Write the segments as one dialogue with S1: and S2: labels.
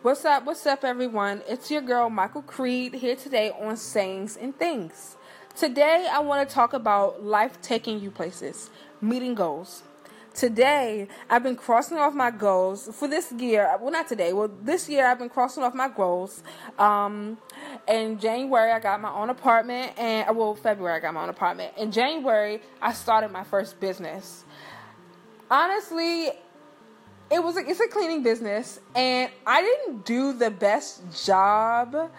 S1: What's up? What's up, everyone? It's your girl, Michael Creed, here today on Sayings and Things. Today, I want to talk about life taking you places, meeting goals. Today, I've been crossing off my goals for this year. Well, not today. Well, this year, I've been crossing off my goals. Um, in January, I got my own apartment, and well, February, I got my own apartment. In January, I started my first business. Honestly, it was a, it's a cleaning business and I didn't do the best job.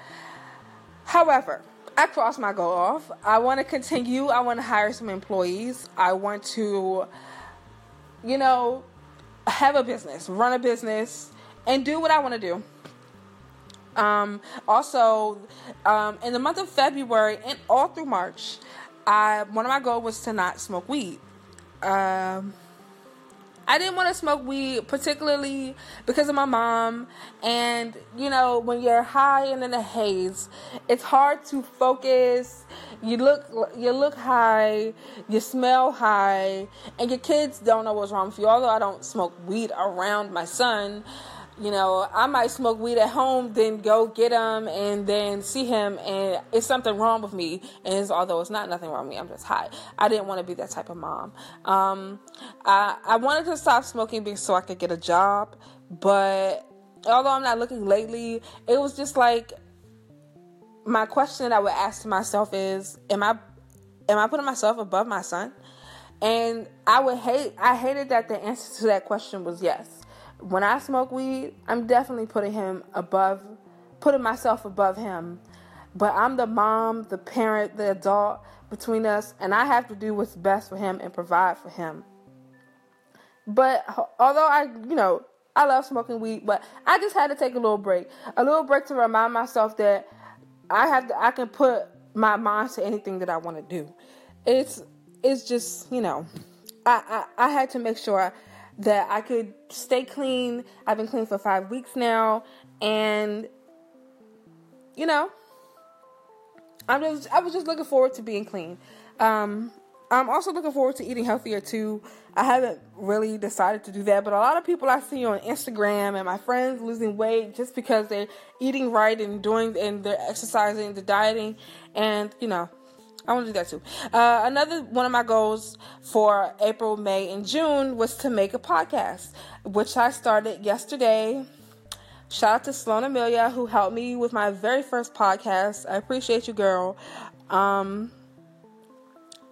S1: However, I crossed my goal off. I want to continue. I want to hire some employees. I want to you know, have a business, run a business and do what I want to do. Um, also, um, in the month of February and all through March, I one of my goals was to not smoke weed. Um, I didn't want to smoke weed, particularly because of my mom. And, you know, when you're high and in a haze, it's hard to focus. You look, you look high, you smell high, and your kids don't know what's wrong with you. Although I don't smoke weed around my son, you know, I might smoke weed at home, then go get him and then see him, and it's something wrong with me. And it's, although it's not nothing wrong with me, I'm just high. I didn't want to be that type of mom. Um, I I wanted to stop smoking so I could get a job, but although I'm not looking lately, it was just like my question that I would ask to myself is, am I am I putting myself above my son? And I would hate I hated that the answer to that question was yes when I smoke weed, I'm definitely putting him above, putting myself above him. But I'm the mom, the parent, the adult between us, and I have to do what's best for him and provide for him. But although I, you know, I love smoking weed, but I just had to take a little break, a little break to remind myself that I have to, I can put my mind to anything that I want to do. It's, it's just, you know, I, I, I had to make sure that I could stay clean. I've been clean for five weeks now, and you know, I'm just I was just looking forward to being clean. Um, I'm also looking forward to eating healthier too. I haven't really decided to do that, but a lot of people I see on Instagram and my friends losing weight just because they're eating right and doing and they're exercising, the dieting, and you know, I want to do that too. Uh, another one of my goals for April, May, and June was to make a podcast, which I started yesterday. Shout out to Sloan Amelia who helped me with my very first podcast. I appreciate you, girl. Um,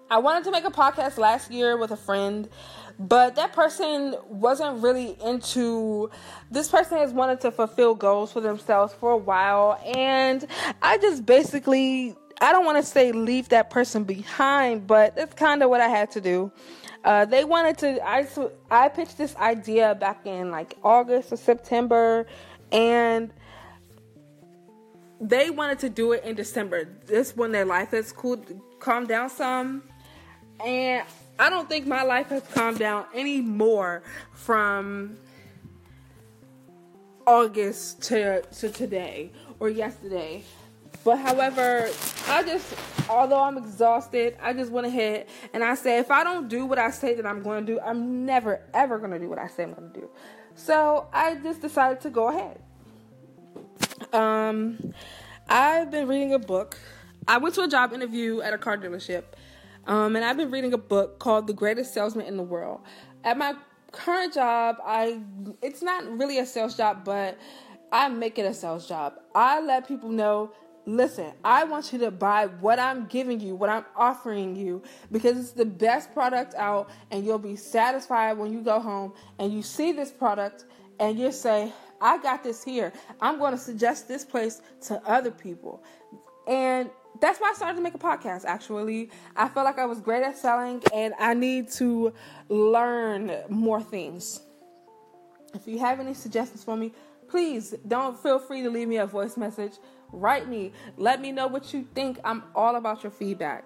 S1: I wanted to make a podcast last year with a friend, but that person wasn't really into. This person has wanted to fulfill goals for themselves for a while, and I just basically I don't want to say leave that person behind, but that's kind of what I had to do. Uh, they wanted to. I I pitched this idea back in like August or September, and they wanted to do it in December. This when their life has cooled, calmed down some, and I don't think my life has calmed down any more from August to to today or yesterday. But however, I just, although I'm exhausted, I just went ahead and I said, if I don't do what I say that I'm going to do, I'm never, ever going to do what I say I'm going to do. So I just decided to go ahead. Um, I've been reading a book. I went to a job interview at a car dealership. Um, and I've been reading a book called The Greatest Salesman in the World. At my current job, I it's not really a sales job, but I make it a sales job. I let people know listen, I want you to buy what I'm giving you, what I'm offering you, because it's the best product out, and you'll be satisfied when you go home and you see this product and you say, I got this here. I'm going to suggest this place to other people. And that's why I started to make a podcast, actually. I felt like I was great at selling, and I need to learn more things. If you have any suggestions for me, please don't feel free to leave me a voice message write me. Let me know what you think. I'm all about your feedback.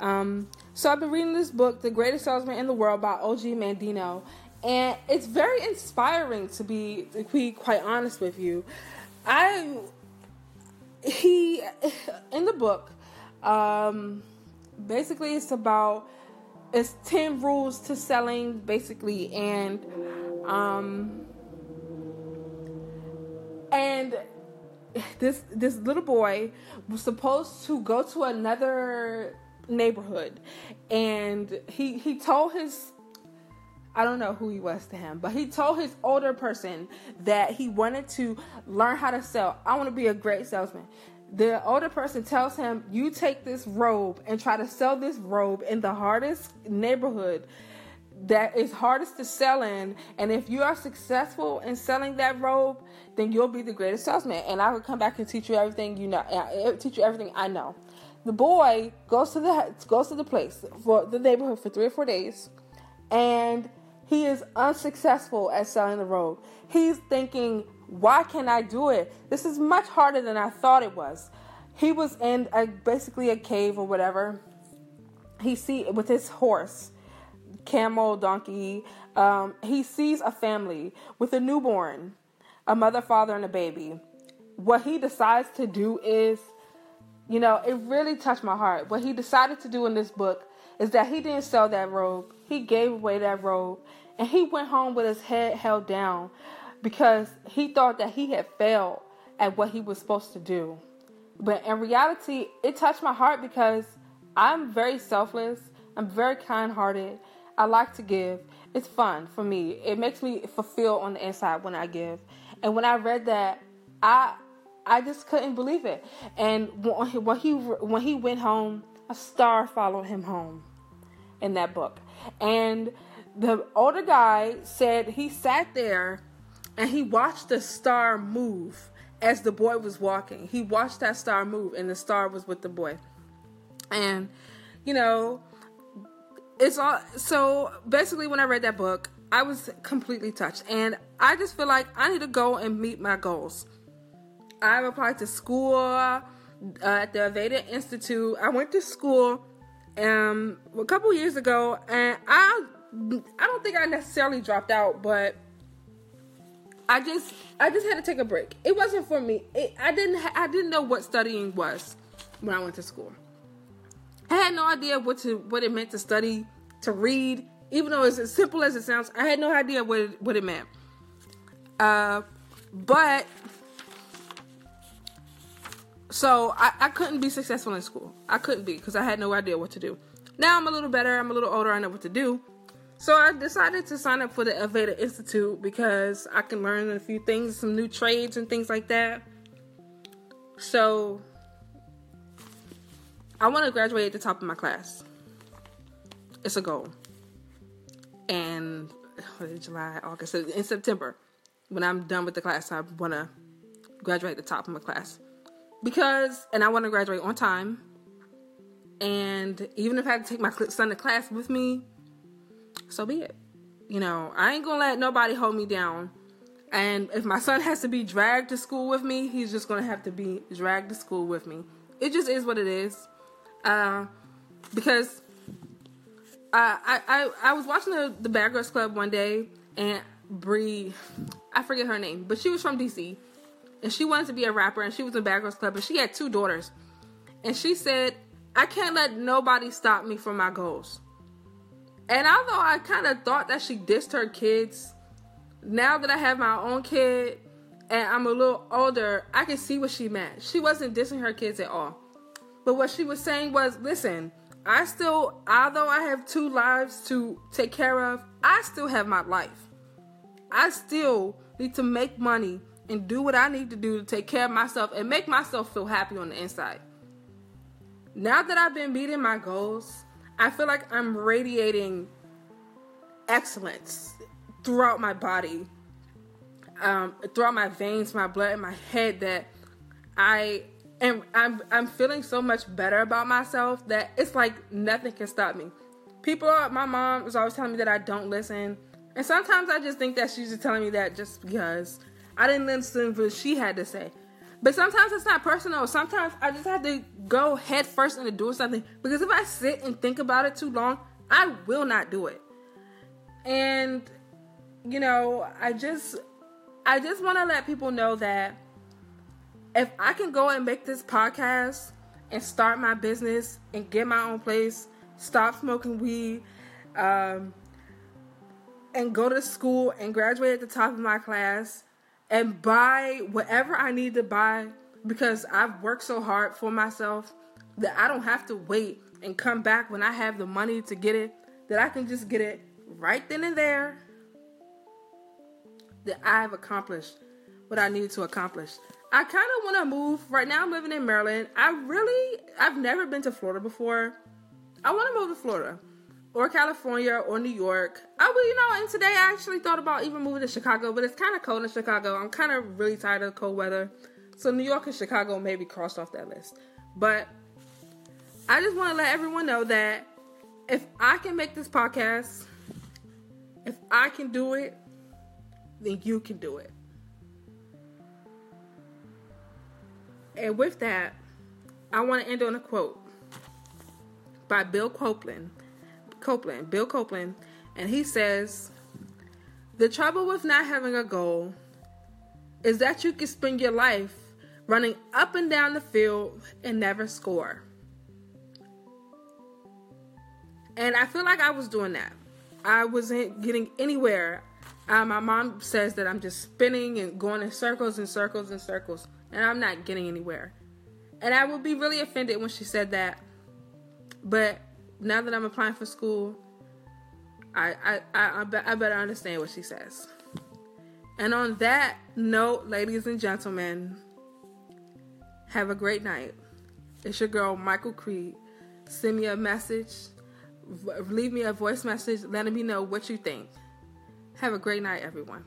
S1: Um, so I've been reading this book, The Greatest Salesman in the World by Og Mandino, and it's very inspiring to be to be quite honest with you. I he in the book, um, basically it's about it's ten rules to selling, basically, and um and this this little boy was supposed to go to another neighborhood and he he told his I don't know who he was to him, but he told his older person that he wanted to learn how to sell. I want to be a great salesman. The older person tells him, You take this robe and try to sell this robe in the hardest neighborhood that is hardest to sell in. And if you are successful in selling that robe, then you'll be the greatest salesman. And I will come back and teach you everything you know, uh, uh, teach you everything I know. The boy goes to the goes to the place for the neighborhood for three or four days, and he is unsuccessful at selling the robe. He's thinking, why can't I do it? This is much harder than I thought it was. He was in a, basically a cave or whatever. He see with his horse, camel, donkey. Um, he sees a family with a newborn, a mother, father, and a baby. What he decides to do is you know, it really touched my heart. What he decided to do in this book is that he didn't sell that robe. He gave away that robe and he went home with his head held down because he thought that he had failed at what he was supposed to do. But in reality, it touched my heart because I'm very selfless. I'm very kind-hearted. I like to give. It's fun for me. It makes me fulfill on the inside when I give. And when I read that, I I just couldn't believe it. And when he when he went home, a star followed him home in that book. And the older guy said he sat there and he watched the star move as the boy was walking. He watched that star move and the star was with the boy. And you know, it's all so basically when I read that book, I was completely touched and I just feel like I need to go and meet my goals. I applied to school uh, at the Aveda Institute. I went to school um, a couple years ago, and I I don't think I necessarily dropped out, but I just I just had to take a break. It wasn't for me. It, I didn't ha- I didn't know what studying was when I went to school. I had no idea what to what it meant to study, to read, even though it's as simple as it sounds. I had no idea what it, what it meant. Uh, but so I, I couldn't be successful in school. I couldn't be because I had no idea what to do. Now I'm a little better. I'm a little older. I know what to do. So I decided to sign up for the Aveda Institute because I can learn a few things, some new trades and things like that. So I want to graduate at the top of my class. It's a goal. And July, August, in September, when I'm done with the class, I want to graduate at the top of my class because and I want to graduate on time. And even if I have to take my son to class with me, so be it. You know, I ain't gonna let nobody hold me down. And if my son has to be dragged to school with me, he's just gonna have to be dragged to school with me. It just is what it is. Uh, because uh, I, I I was watching the the Bad Girls Club one day, and Bree, I forget her name, but she was from DC, and she wanted to be a rapper and she was in Bad Girls Club and she had two daughters. And she said, I can't let nobody stop me from my goals. And although I kind of thought that she dissed her kids, now that I have my own kid and I'm a little older, I can see what she meant. She wasn't dissing her kids at all. But what she was saying was, listen, I still, although I have two lives to take care of, I still have my life. I still need to make money and do what I need to do to take care of myself and make myself feel happy on the inside. Now that I've been meeting my goals, I feel like I'm radiating excellence throughout my body, um, throughout my veins, my blood, and my head. That I am, I'm, I'm feeling so much better about myself that it's like nothing can stop me. People, are, my mom is always telling me that I don't listen, and sometimes I just think that she's just telling me that just because I didn't listen to what she had to say. But sometimes it's not personal. Sometimes I just have to go head first into doing something because if I sit and think about it too long, I will not do it. And you know, I just I just want to let people know that if I can go and make this podcast and start my business and get my own place, stop smoking weed, um, and go to school and graduate at the top of my class and buy whatever I need to buy because I've worked so hard for myself that I don't have to wait and come back when I have the money to get it, that I can just get it right then and there. That I've accomplished what I need to accomplish. I kind of want to move. Right now, I'm living in Maryland. I really, I've never been to Florida before. I want to move to Florida or California or New York. I will, you know, and today I actually thought about even moving to Chicago, but it's kind of cold in Chicago. I'm kind of really tired of the cold weather. So New York and Chicago maybe crossed off that list. But I just want to let everyone know that if I can make this podcast, if I can do it, then you can do it. And with that, I want to end on a quote by Bill Copeland. Copeland, Bill Copeland, and he says, "The trouble with not having a goal is that you can spend your life running up and down the field and never score." And I feel like I was doing that. I wasn't getting anywhere. Uh, my mom says that I'm just spinning and going in circles and circles and circles, and I'm not getting anywhere. And I would be really offended when she said that. But now that I'm applying for school, I I I, I, be, I better understand what she says. And on that note, ladies and gentlemen, have a great night. It's your girl Michael Creed. Send me a message leave me a voice message letting me know what you think. Have a great night, everyone.